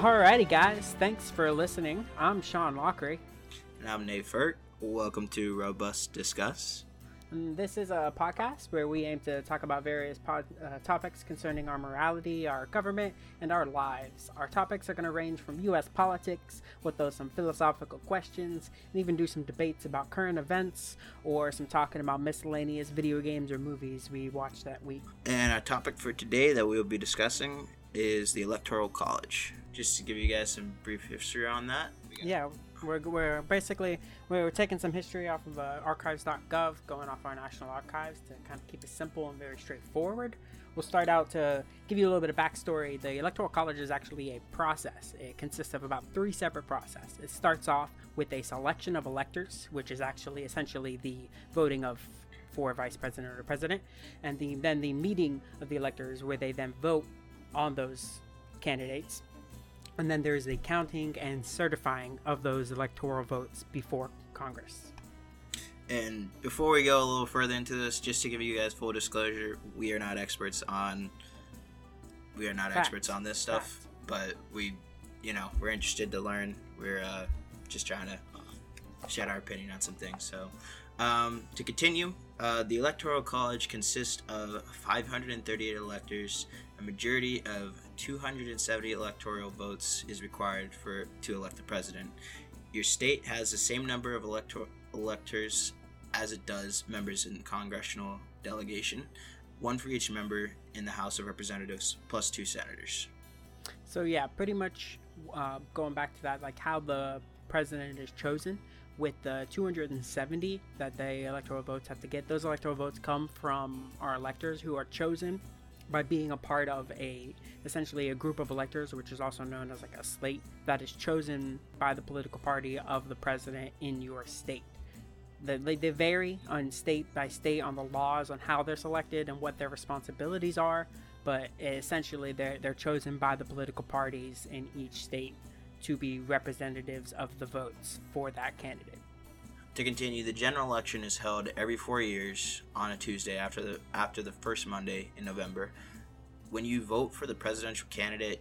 Alrighty, guys. Thanks for listening. I'm Shawn Lockery. And I'm Nate Furt. Welcome to Robust Discuss. And this is a podcast where we aim to talk about various pod, uh, topics concerning our morality, our government, and our lives. Our topics are going to range from U.S. politics, with those some philosophical questions, and even do some debates about current events, or some talking about miscellaneous video games or movies we watched that week. And our topic for today that we will be discussing is the Electoral College. Just to give you guys some brief history on that. Yeah, we're, we're basically we're taking some history off of uh, archives.gov, going off our national archives to kind of keep it simple and very straightforward. We'll start out to give you a little bit of backstory. The Electoral College is actually a process. It consists of about three separate processes. It starts off with a selection of electors, which is actually essentially the voting of for vice president or president, and the, then the meeting of the electors where they then vote on those candidates and then there's the counting and certifying of those electoral votes before Congress. And before we go a little further into this, just to give you guys full disclosure, we are not experts on we are not Fact. experts on this stuff, Fact. but we, you know, we're interested to learn. We're uh, just trying to shed our opinion on some things. So, um, to continue, uh, the Electoral College consists of 538 electors. A majority of 270 electoral votes is required for to elect the president. Your state has the same number of elector- electors as it does members in congressional delegation, one for each member in the House of Representatives, plus two senators. So yeah, pretty much uh, going back to that, like how the president is chosen with the 270 that the electoral votes have to get. Those electoral votes come from our electors who are chosen by being a part of a essentially a group of electors, which is also known as like a slate that is chosen by the political party of the president in your state. They, they vary on state by state on the laws on how they're selected and what their responsibilities are, but essentially they're, they're chosen by the political parties in each state to be representatives of the votes for that candidate. To continue, the general election is held every four years on a Tuesday after the after the first Monday in November. When you vote for the presidential candidate,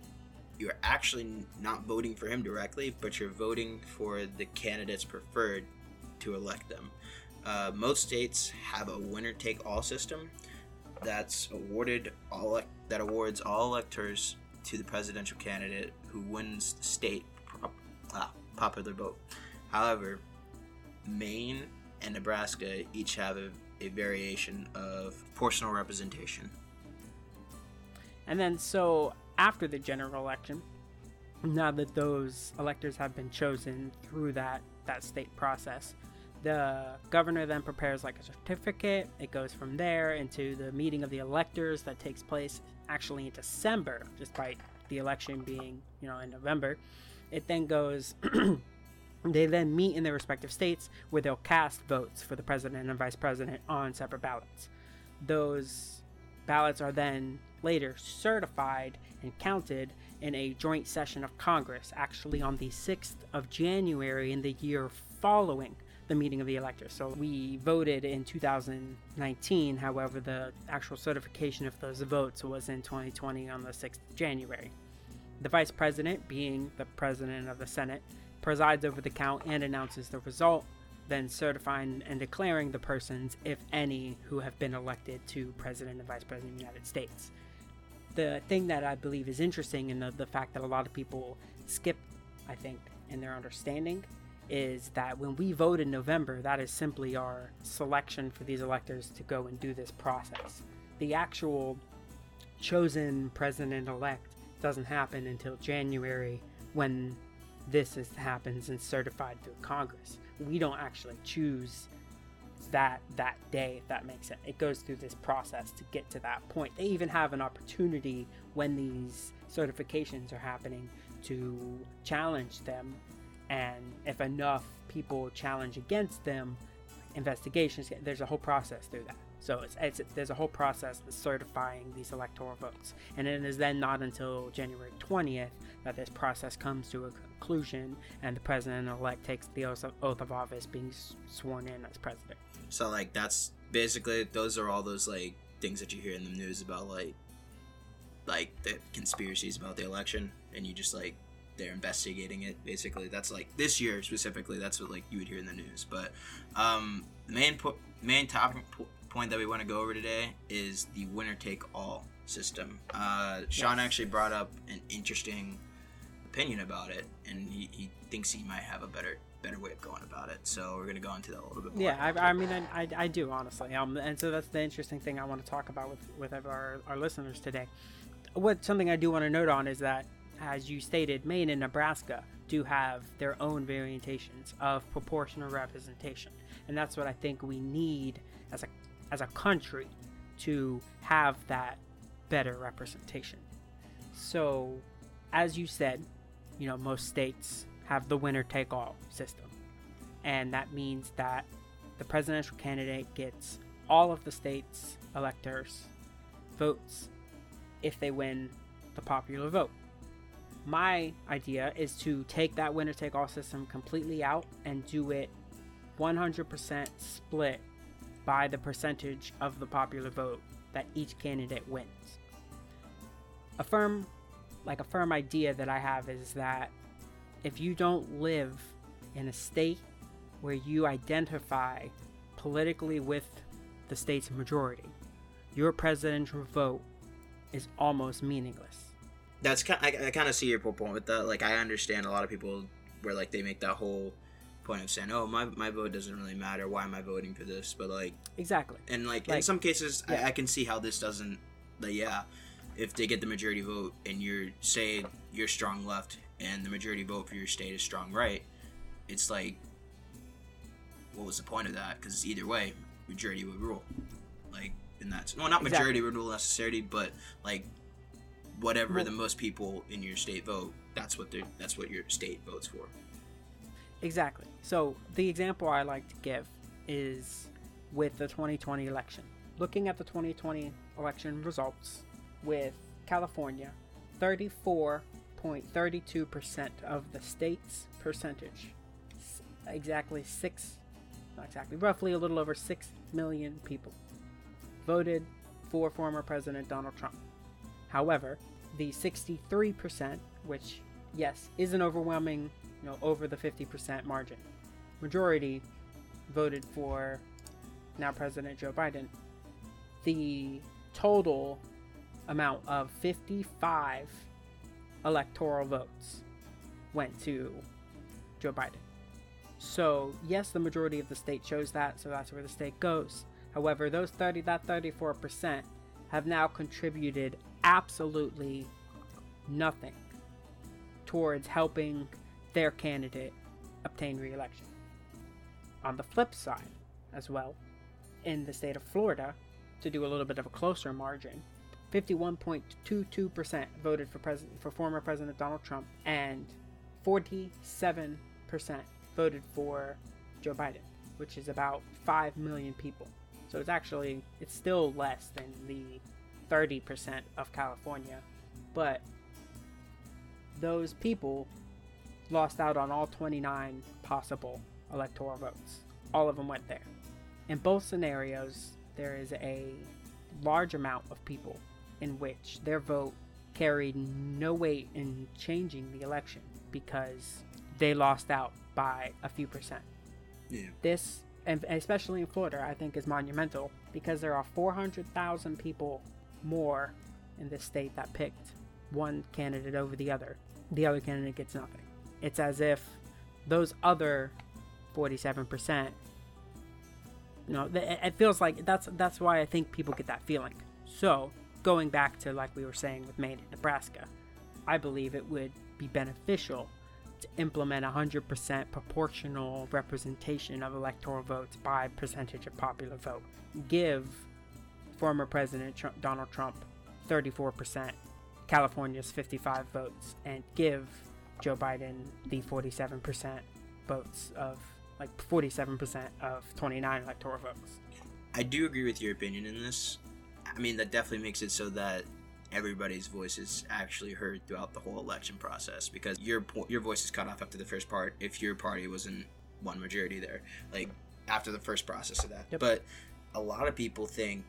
you're actually not voting for him directly, but you're voting for the candidates preferred to elect them. Uh, most states have a winner-take-all system that's awarded all that awards all electors to the presidential candidate who wins the state ah, popular vote. However, Maine and Nebraska each have a, a variation of proportional representation. And then, so after the general election, now that those electors have been chosen through that, that state process, the governor then prepares like a certificate. It goes from there into the meeting of the electors that takes place actually in December, despite the election being, you know, in November. It then goes They then meet in their respective states where they'll cast votes for the president and vice president on separate ballots. Those ballots are then later certified and counted in a joint session of Congress, actually on the 6th of January in the year following the meeting of the electors. So we voted in 2019, however, the actual certification of those votes was in 2020 on the 6th of January. The vice president, being the president of the Senate, presides over the count and announces the result, then certifying and declaring the persons, if any, who have been elected to President and Vice President of the United States. The thing that I believe is interesting and the, the fact that a lot of people skip, I think, in their understanding is that when we vote in November, that is simply our selection for these electors to go and do this process. The actual chosen president elect doesn't happen until January when this is, happens and certified through Congress. We don't actually choose that that day if that makes sense. It goes through this process to get to that point. They even have an opportunity when these certifications are happening to challenge them and if enough people challenge against them, investigations there's a whole process through that. So it's, it's, there's a whole process of certifying these electoral votes. And it is then not until January 20th that this process comes to a conclusion and the president elect takes the oath of office being sworn in as president. So, like, that's basically, those are all those, like, things that you hear in the news about, like, like the conspiracies about the election, and you just, like, they're investigating it. Basically, that's like this year specifically. That's what like you would hear in the news. But um, the main po- main topic point that we want to go over today is the winner take all system. Uh, Shawn Yes. actually brought up an interesting opinion about it, and he, he thinks he might have a better better way of going about it. So we're gonna go into that a little bit more. Yeah, I, I mean, I, I, I do honestly, um, and so that's the interesting thing I want to talk about with with our our listeners today. What something I do want to note on is that, as you stated, Maine and Nebraska do have their own variations of proportional representation, and that's what I think we need as a as a country to have that better representation. So, as you said, you know, most states have the winner take all system. And that means that the presidential candidate gets all of the state's electors' votes if they win the popular vote. My idea is to take that winner take all system completely out and do it 100% split by the percentage of the popular vote that each candidate wins. A firm like a firm idea that I have is that if you don't live in a state where you identify politically with the state's majority, your presidential vote is almost meaningless. that's kind. I, I kind of see your point with that. Like I understand a lot of people where like they make that whole point of saying, "Oh, my my vote doesn't really matter. Why am I voting for this?" But like, Exactly. and like, in some cases, yeah. I, I can see how this doesn't. Like, yeah, if they get the majority vote and you're say you're strong left and the majority vote for your state is strong right, it's like, what was the point of that? Because either way, majority would rule. Like, and that's well, not Exactly. majority would rule necessarily, but like whatever Well- the most people in your state vote, that's what they that's what your state votes for. Exactly. So the example I like to give is with the 2020 election. Looking at the 2020 election results with California, 34.32% of the state's percentage, exactly 6 not exactly, roughly a little over 6 million people voted for former President Donald Trump. However, the 63%, which yes, is an overwhelming, you know, over the 50% margin. Majority voted for now President Joe Biden. The total amount of 55 electoral votes went to Joe Biden. So, yes, the majority of the state chose that, so that's where the state goes. However, those 30 that 34% have now contributed absolutely nothing towards helping their candidate obtain re-election. On the flip side, as well, in the state of Florida, to do a little bit of a closer margin, 51.22% voted for president for former President Donald Trump, and 47% voted for Joe Biden, which is about 5 million people. So it's actually it's still less than the 30% of California, but those people lost out on all 29 possible electoral votes. All of them went there. In both scenarios, there is a large amount of people in which their vote carried no weight in changing the election because they lost out by a few percent. Yeah. This, and especially in Florida, I think is monumental because there are 400,000 people more in this state that picked one candidate over the other. The other candidate gets nothing. It's as if those other 47%, you know, it feels like that's that's why I think people get that feeling. So, going back to like we were saying with Maine and Nebraska, I believe it would be beneficial to implement 100% proportional representation of electoral votes by percentage of popular vote. Give former President Trump, Donald Trump 34%, California's 55 votes, and give Joe Biden the 47% votes of like 47% of 29 electoral votes. I do agree with your opinion in this. I mean, that definitely makes it so that everybody's voice is actually heard throughout the whole election process because your po- your voice is cut off after the first part if your party wasn't one majority there, like after the first process of that. Yep. But a lot of people think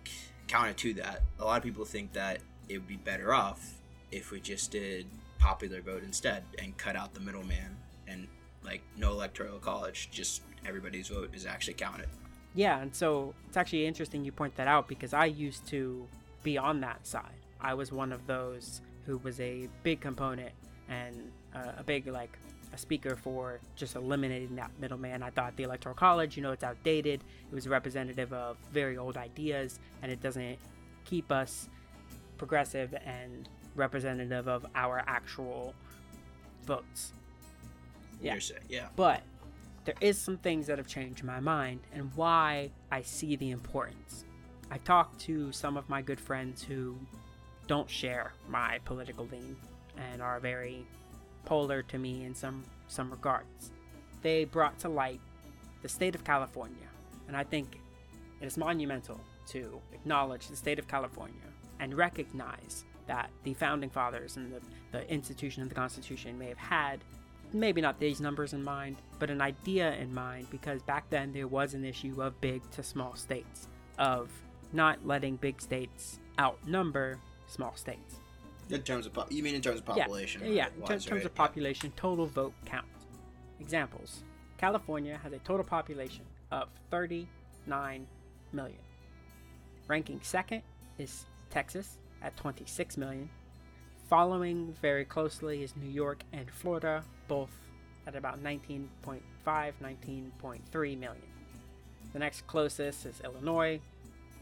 counter to that. A lot of people think that it would be better off if we just did popular vote instead and cut out the middleman and like no electoral college, just everybody's vote is actually counted. Yeah, and so it's actually interesting you point that out because I used to be on that side. I was one of those who was a big component and uh, a big like a speaker for just eliminating that middleman. I thought the electoral college, you know, it's outdated. It was representative of very old ideas, and it doesn't keep us progressive and representative of our actual votes. Yeah. Saying, yeah. But there is some things that have changed my mind and why I see the importance. I talked to some of my good friends who don't share my political lean and are very polar to me in some some regards. They brought to light the state of California, and I think it is monumental to acknowledge the state of California and recognize that the founding fathers and the, the institution of the Constitution may have had maybe not these numbers in mind, but an idea in mind because back then there was an issue of big to small states, of not letting big states outnumber small states. In terms of, po- you mean in terms of population? Yeah, yeah in terms right? of population, total vote count. Examples California has a total population of 39 million. Ranking second is Texas at 26 million. Following very closely is New York and Florida, both at about 19.5, 19.3 million. The next closest is Illinois,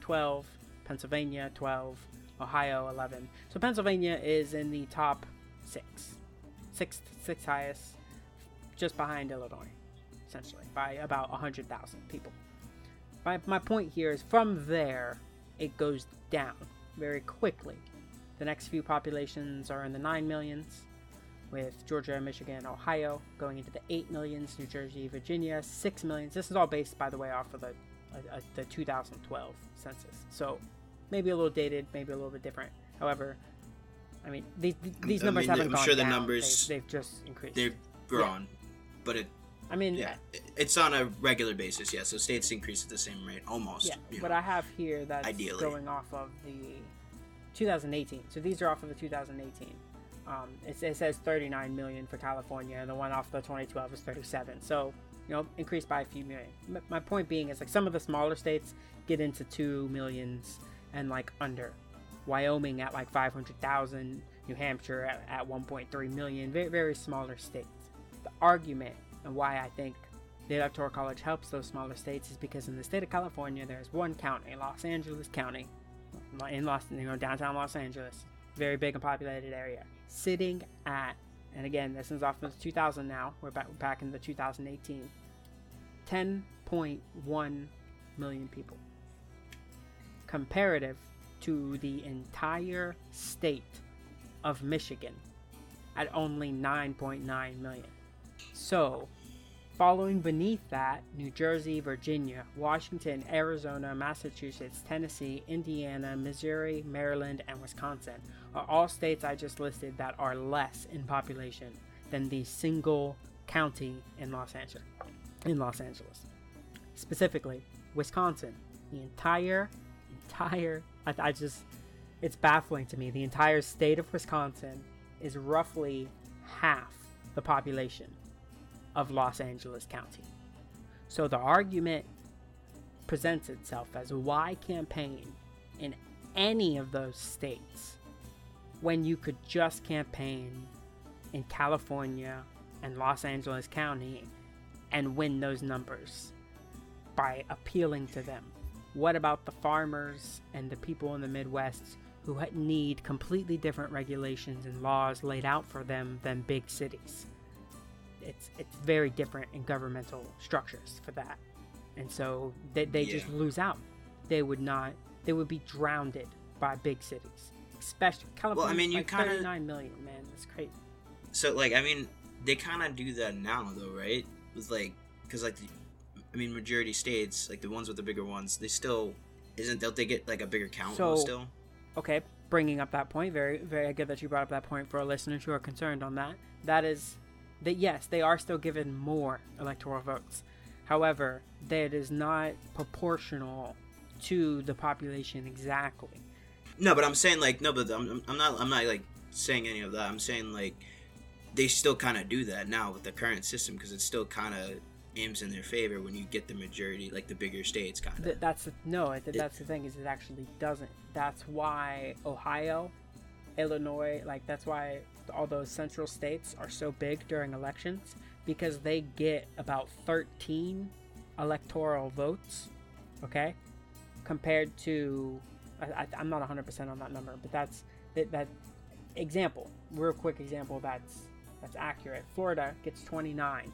12, Pennsylvania, 12, Ohio 11. So Pennsylvania is in the top six, sixth, sixth highest, just behind Illinois, essentially by about 100,000 people. My, my point here is from there, it goes down very quickly. The next few populations are in the 9 millions, with Georgia, Michigan, Ohio going into the 8 millions, New Jersey, Virginia, 6 millions. This is all based, by the way, off of the, uh, uh the 2012 census. So maybe a little dated, maybe a little bit different. However, I mean these these numbers I mean, haven't I'm gone sure the down. numbers they've, they've, just increased. They've grown, yeah. but it. I mean, yeah, it's on a regular basis. Yeah, so states increase at the same rate, almost. Yeah, but know, I have here that's ideally. going off of the 2018. So these are off of the 2018. Um, it, it, says 39 million for California, and the one off the 2012 is 37. So you know, increased by a few million. My point being is like some of the smaller states get into two millions and like under. Wyoming at like 500,000, New Hampshire at, at 1.3 million, very, very smaller states. The argument and why I think the Electoral College helps those smaller states is because in the state of California, there's one county, Los Angeles County, in Los, you know, downtown Los Angeles, very big and populated area, sitting at, and again, this is off of 2000 now, we're back, back in the 2018, 10.1 million people comparative to the entire state of Michigan at only 9.9 million. So, following beneath that, New Jersey, Virginia, Washington, Arizona, Massachusetts, Tennessee, Indiana, Missouri, Maryland, and Wisconsin are all states I just listed that are less in population than the single county in Los Angeles. In Los Angeles. Specifically, Wisconsin, the entire entire I, I just it's baffling to me. The entire state of Wisconsin is roughly half the population of Los Angeles County. So the argument presents itself as why campaign in any of those states when you could just campaign in California and Los Angeles County and win those numbers by appealing to them what about the farmers and the people in the Midwest who need completely different regulations and laws laid out for them than big cities? It's it's very different in governmental structures for that, and so they they yeah. just lose out. They would not. They would be drowned by big cities, especially California. Well, I mean, you like kind of nine million man. That's crazy. So, like, I mean, they kind of do that now, though, right? With like, because like the, I mean, majority states, like the ones with the bigger ones, they still isn't don't they get like a bigger count so, still? Okay, bringing up that point, very very good that you brought up that point for our listeners who are concerned on that. That is that yes, they are still given more electoral votes. However, that is not proportional to the population exactly. No, but I'm saying like no, but I'm, I'm not I'm not like saying any of that. I'm saying like they still kind of do that now with the current system because it still kind of aims in their favor when you get the majority, like the bigger states, kind of. Th- that's the, no. Th- that's the thing is it actually doesn't. That's why Ohio, Illinois, like that's why all those central states are so big during elections because they get about 13 electoral votes. Okay, compared to I, am not 100% on that number, but that's that, that example, real quick example that's that's accurate. Florida gets 29.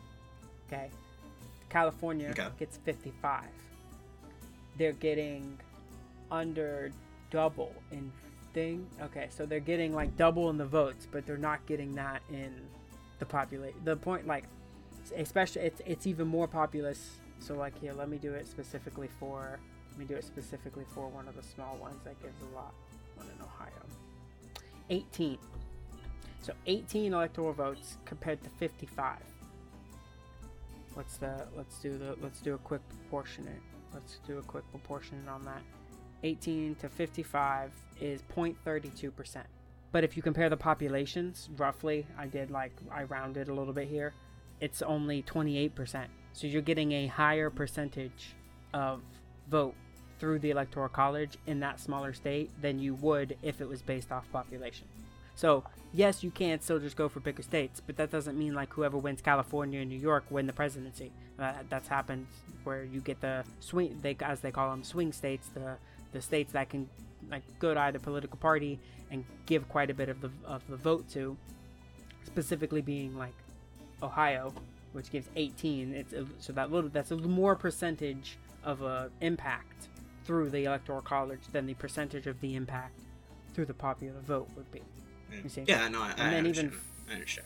Okay. California okay. gets 55. They're getting under double in thing. Okay, so they're getting like double in the votes, but they're not getting that in the population. The point, like, especially it's it's even more populous. So like here, let me do it specifically for let me do it specifically for one of the small ones that gives a lot. One in Ohio. 18. So 18 electoral votes compared to 55. What's the? Let's do the. Let's do a quick proportionate. Let's do a quick proportionate on that. 18 to 55 is 0.32 percent. But if you compare the populations, roughly, I did like I rounded a little bit here. It's only 28 percent. So you're getting a higher percentage of vote through the electoral college in that smaller state than you would if it was based off population. So yes, you can still just go for bigger states, but that doesn't mean like whoever wins California and New York win the presidency. Uh, that's happened where you get the swing, they as they call them, swing states, the the states that can like go to either political party and give quite a bit of the of the vote to, specifically being like Ohio, which gives 18. It's a, so that little that's a more percentage of a impact through the electoral college than the percentage of the impact through the popular vote would be. You mm. see? Yeah, no, I, and I then even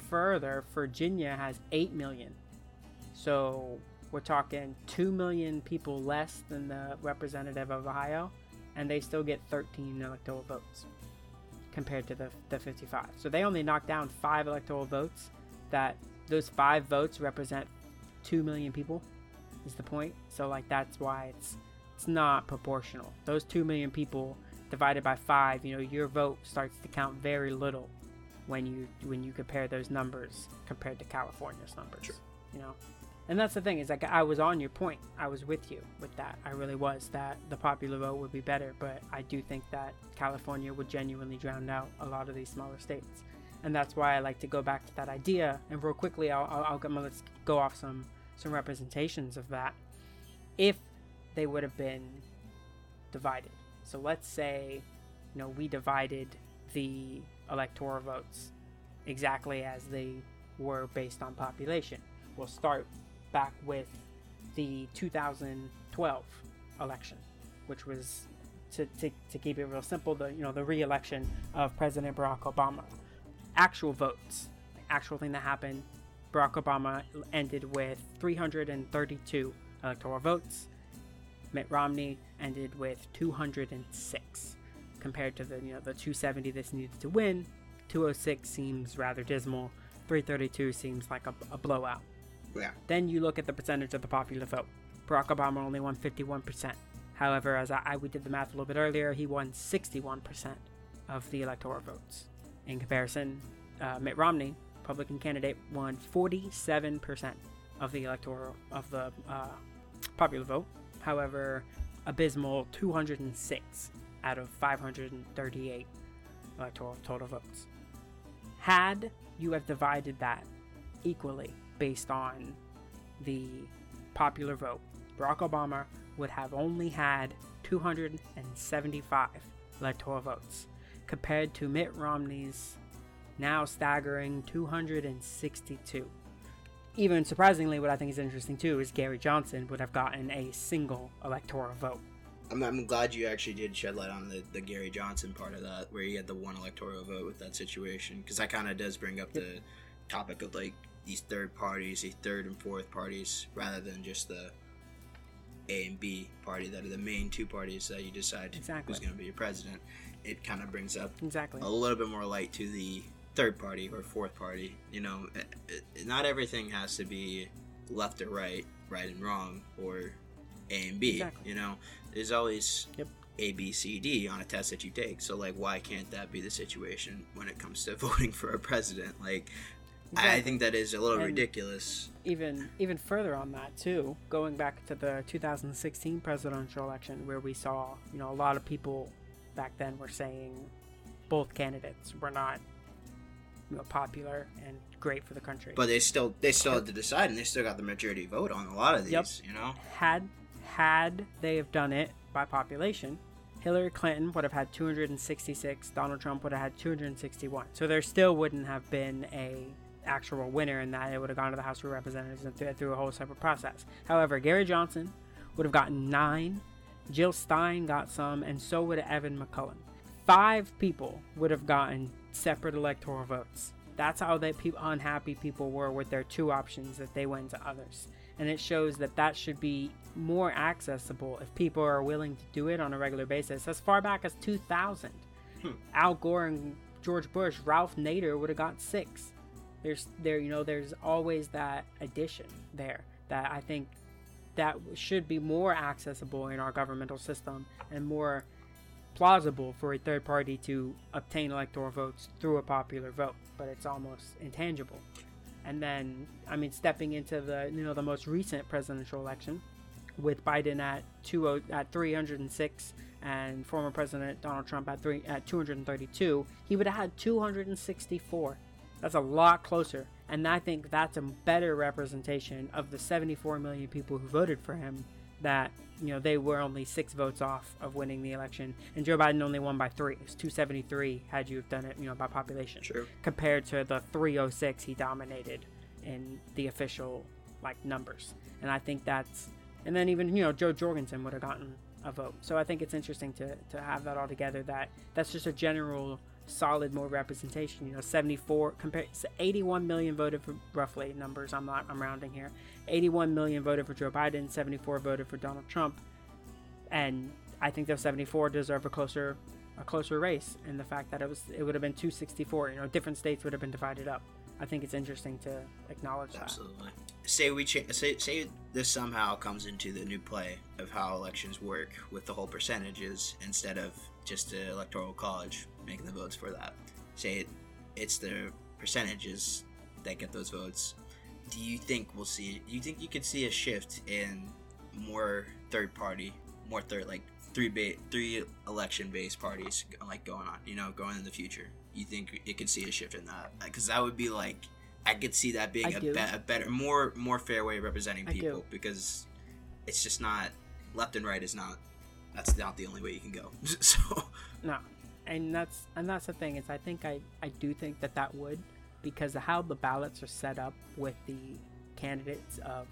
further, Virginia has eight million, so we're talking two million people less than the representative of Ohio, and they still get 13 electoral votes compared to the, the 55. So they only knocked down five electoral votes. That those five votes represent two million people. Is the point? So like that's why it's it's not proportional. Those 2 million people divided by 5, you know, your vote starts to count very little when you when you compare those numbers compared to California's numbers. Sure. You know. And that's the thing is like I was on your point. I was with you with that. I really was that the popular vote would be better, but I do think that California would genuinely drown out a lot of these smaller states. And that's why I like to go back to that idea. And real quickly, I'll, I'll, I'll let's go off some some representations of that. If they would have been divided. So let's say, you know, we divided the electoral votes exactly as they were based on population. We'll start back with the 2012 election, which was to, to, to keep it real simple, the you know the re-election of President Barack Obama. Actual votes, actual thing that happened, Barack Obama ended with 332 electoral votes. Mitt Romney ended with 206 compared to the you know the 270 this needed to win. 206 seems rather dismal. 332 seems like a, a blowout. Yeah. Then you look at the percentage of the popular vote. Barack Obama only won 51%. However, as I, I we did the math a little bit earlier, he won 61% of the electoral votes. In comparison, uh, Mitt Romney, Republican candidate, won 47% of the electoral of the uh, popular vote however, abysmal 206 out of 538 electoral total votes. Had you have divided that equally based on the popular vote, Barack Obama would have only had 275 electoral votes, compared to Mitt Romney's now staggering 262 even surprisingly, what I think is interesting too is Gary Johnson would have gotten a single electoral vote. I'm, I'm glad you actually did shed light on the, the Gary Johnson part of that, where he had the one electoral vote with that situation, because that kind of does bring up the topic of like these third parties, these third and fourth parties, rather than just the A and B party that are the main two parties that you decide exactly. who's going to be your president. It kind of brings up exactly a little bit more light to the third party or fourth party. You know, it, it, not everything has to be left or right, right and wrong, or A and B. Exactly. You know, there's always yep. A, B, C, D on a test that you take. So like, why can't that be the situation when it comes to voting for a president? Like, exactly. I think that is a little and ridiculous. Even even further on that too, going back to the 2016 presidential election, where we saw you know a lot of people back then were saying both candidates were not you know, popular and great for the country. But they still they still had to decide, and they still got the majority vote on a lot of these. Yep. You know, had had they have done it by population, Hillary Clinton would have had 266. Donald Trump would have had 261. So there still wouldn't have been a actual winner and that. It would have gone to the House of Representatives and through, through a whole separate process. However, Gary Johnson would have gotten nine. Jill Stein got some, and so would Evan McMullin. Five people would have gotten separate electoral votes. That's how they pe- unhappy people were with their two options that they went to others. And it shows that that should be more accessible if people are willing to do it on a regular basis. As far back as 2000, hmm. Al Gore and George Bush, Ralph Nader would have got six. There's there you know there's always that addition there that I think that should be more accessible in our governmental system and more plausible for a third party to obtain electoral votes through a popular vote, but it's almost intangible. And then, I mean, stepping into the you know the most recent presidential election, with Biden at two oh, at 306 and former President Donald Trump at three at 232, he would have had 264. That's a lot closer, and I think that's a better representation of the 74 million people who voted for him that you know they were only six votes off of winning the election, and Joe Biden only won by three. It's 273 had you have done it, you know, by population. Sure. Compared to the 306 he dominated in the official like numbers, and I think that's. And then even you know Jo Jorgensen would have gotten a vote. So I think it's interesting to to have that all together. That that's just a general solid more representation. You know, 74 compared 81 million voted for roughly numbers. I'm not I'm rounding here. 81 million voted for Joe Biden, 74 voted for Donald Trump, and I think those 74 deserve a closer a closer race. And the fact that it was it would have been 264. You know, different states would have been divided up. I think it's interesting to acknowledge Absolutely. that. Absolutely. Say we cha- say say this somehow comes into the new play of how elections work with the whole percentages instead of just the electoral college making the votes for that. Say it, it's the percentages that get those votes. Do you think we'll see? Do you think you could see a shift in more third party, more third like three ba- three election based parties like going on? You know, going in the future. You think it could see a shift in that? Because that would be like I could see that being a, be- a, better, more more fair way of representing people because it's just not left and right is not that's not the only way you can go. so no, and that's and that's the thing is I think I I do think that that would because of how the ballots are set up with the candidates of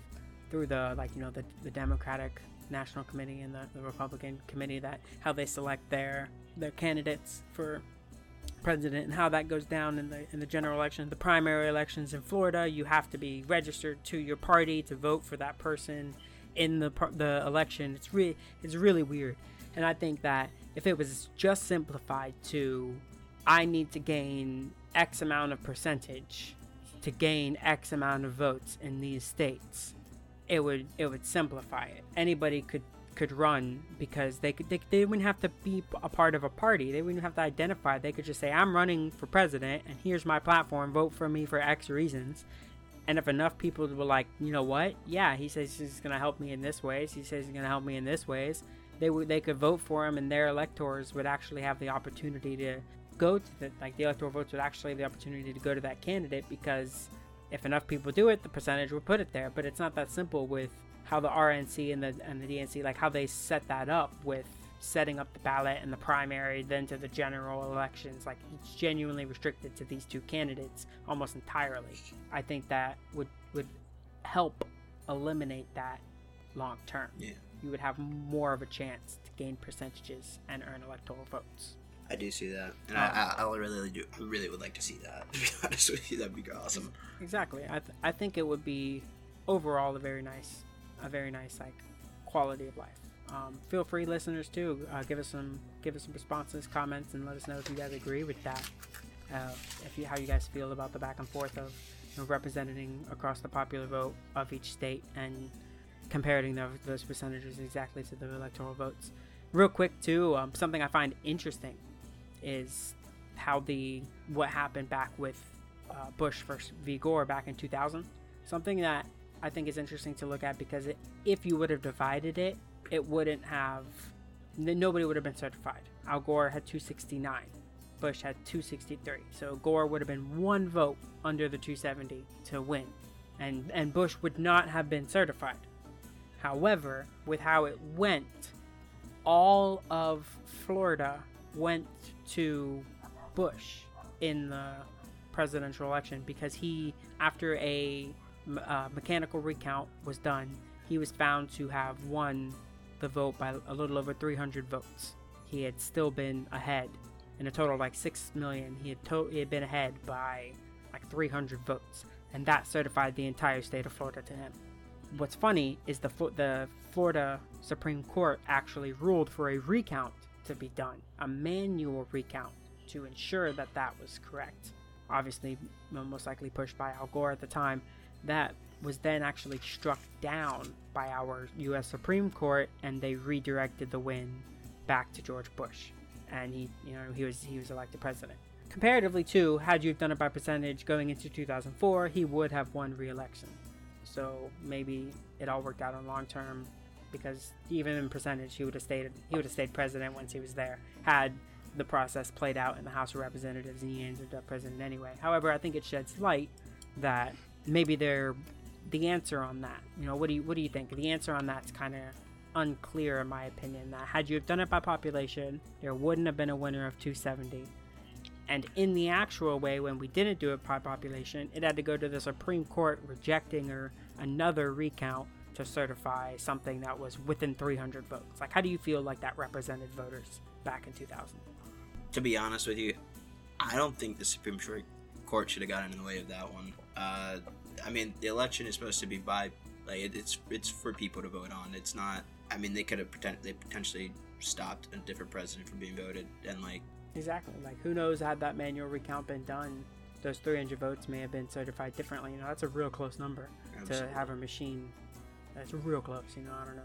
through the like you know the the Democratic National Committee and the, the Republican Committee that how they select their their candidates for president and how that goes down in the in the general election the primary elections in Florida you have to be registered to your party to vote for that person in the the election it's really it's really weird and I think that if it was just simplified to I need to gain X amount of percentage to gain X amount of votes in these states, it would it would simplify it. Anybody could could run because they could they, they wouldn't have to be a part of a party. They wouldn't have to identify. They could just say I'm running for president and here's my platform. Vote for me for X reasons. And if enough people were like, you know what? Yeah, he says he's going to help me in this ways. He says he's going to help me in this ways they would they could vote for him, and their electors would actually have the opportunity to go to the like the electoral votes would actually have the opportunity to go to that candidate because if enough people do it, the percentage would put it there. But it's not that simple with how the RNC and the and the DNC like how they set that up with setting up the ballot and the primary then to the general elections like it's genuinely restricted to these two candidates almost entirely i think that would would help eliminate that long term yeah you would have more of a chance to gain percentages and earn electoral votes. I do see that, and um, I, I, I, really do. I really would like to see that. To be honest with you, that'd be awesome. Exactly. I, th- I think it would be overall a very nice, a very nice like quality of life. Um, feel free, listeners, to Uh, give us some give us some responses, comments, and let us know if you guys agree with that. Uh, if you how you guys feel about the back and forth of you know, representing across the popular vote of each state and comparing those percentages exactly to the electoral votes. real quick too, um, something I find interesting is how the what happened back with uh, Bush versus v Gore back in 2000. Something that I think is interesting to look at because it, if you would have divided it, it wouldn't have nobody would have been certified. Al Gore had 269. Bush had 263. So Gore would have been one vote under the 270 to win. And and Bush would not have been certified. However, with how it went, all of Florida went to Bush in the presidential election because he, after a uh, mechanical recount was done, he was found to have won the vote by a little over 300 votes. He had still been ahead in a total like 6 million. He had, to- he had been ahead by like 300 votes, and that certified the entire state of Florida to him. What's funny is the the Florida Supreme Court actually ruled for a recount to be done, a manual recount to ensure that that was correct. Obviously, most likely pushed by Al Gore at the time. That was then actually struck down by our U.S. Supreme Court, and they redirected the win back to George Bush, and he, you know, he was he was elected president. Comparatively, too, had you done it by percentage going into 2004, he would have won re-election. So maybe it all worked out on long term, because even in percentage, he would have stayed he would have stayed president once he was there. Had the process played out in the House of Representatives, and he ended up president anyway. However, I think it sheds light that maybe they're the answer on that. You know, what do you what do you think? The answer on that's kind of unclear in my opinion. That had you have done it by population, there wouldn't have been a winner of 270. And in the actual way, when we didn't do it by population, it had to go to the Supreme Court rejecting or another recount to certify something that was within 300 votes. Like, how do you feel like that represented voters back in 2000? To be honest with you, I don't think the Supreme Court should have gotten in the way of that one. Uh, I mean, the election is supposed to be by like it's it's for people to vote on. It's not. I mean, they could have pretend they potentially stopped a different president from being voted, and like exactly like who knows had that manual recount been done, those 300 votes may have been certified differently. You know, that's a real close number Absolutely. to have a machine. That's real close. You know, I don't know.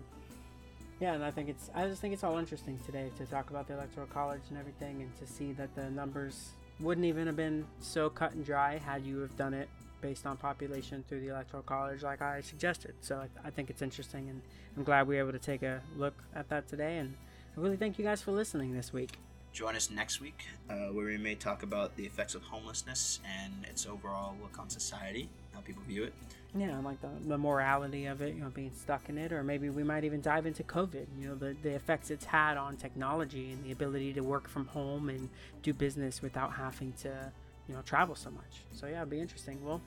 Yeah, and I think it's I just think it's all interesting today to talk about the electoral college and everything, and to see that the numbers wouldn't even have been so cut and dry had you have done it based on population through the electoral college like i suggested. So I, I, think it's interesting and i'm glad we were able to take a look at that today. And i really thank you guys for listening this week. Join us next week uh, where we may talk about the effects of homelessness and its overall look on society how people view it. Yeah like the, the morality of it you know being stuck in it or maybe we might even dive into covid you know the, the effects it's had on technology and the ability to work from home and do business without having to you know travel so much. So yeah, it'll be interesting. Well,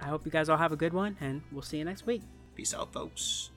I hope you guys all have a good one, and we'll see you next week. Peace out, folks.